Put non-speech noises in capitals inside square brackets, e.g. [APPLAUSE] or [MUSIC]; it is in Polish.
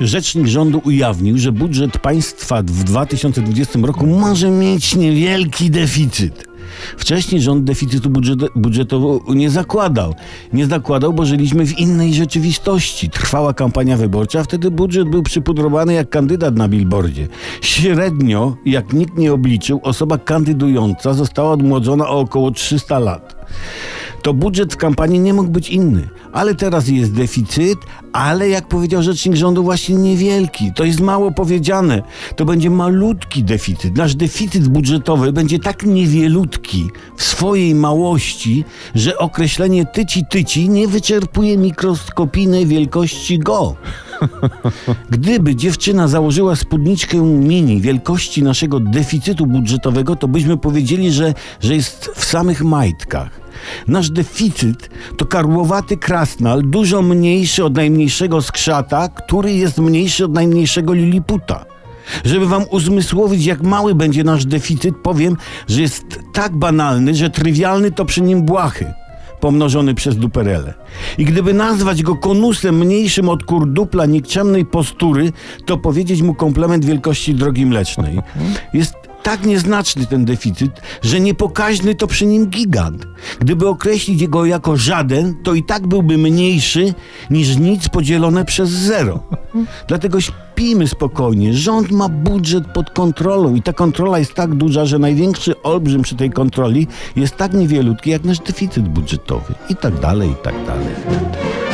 Rzecznik rządu ujawnił, że budżet państwa w 2020 roku może mieć niewielki deficyt. Wcześniej rząd deficytu budżet, nie zakładał. Nie zakładał, bo żyliśmy w innej rzeczywistości. Trwała kampania wyborcza, wtedy budżet był przypudrowany jak kandydat na billboardzie. Średnio, jak nikt nie obliczył, osoba kandydująca została odmłodzona o około 300 lat to budżet w kampanii nie mógł być inny. Ale teraz jest deficyt, ale jak powiedział rzecznik rządu, właśnie niewielki. To jest mało powiedziane. To będzie malutki deficyt. Nasz deficyt budżetowy będzie tak niewielutki w swojej małości, że określenie tyci-tyci nie wyczerpuje mikroskopijnej wielkości go. [LAUGHS] Gdyby dziewczyna założyła spódniczkę mini wielkości naszego deficytu budżetowego, to byśmy powiedzieli, że, że jest w samych majtkach. Nasz deficyt to karłowaty krasnal, dużo mniejszy od najmniejszego skrzata, który jest mniejszy od najmniejszego liliputa. Żeby wam uzmysłowić, jak mały będzie nasz deficyt, powiem, że jest tak banalny, że trywialny to przy nim błahy pomnożony przez duperele. I gdyby nazwać go konusem mniejszym od kurdupla nikczemnej postury, to powiedzieć mu komplement wielkości drogi mlecznej. Jest tak nieznaczny ten deficyt, że niepokaźny to przy nim gigant. Gdyby określić go jako żaden, to i tak byłby mniejszy niż nic podzielone przez zero. Dlatego śpimy spokojnie. Rząd ma budżet pod kontrolą i ta kontrola jest tak duża, że największy olbrzym przy tej kontroli jest tak niewielutki jak nasz deficyt budżetowy. I tak dalej, i tak dalej.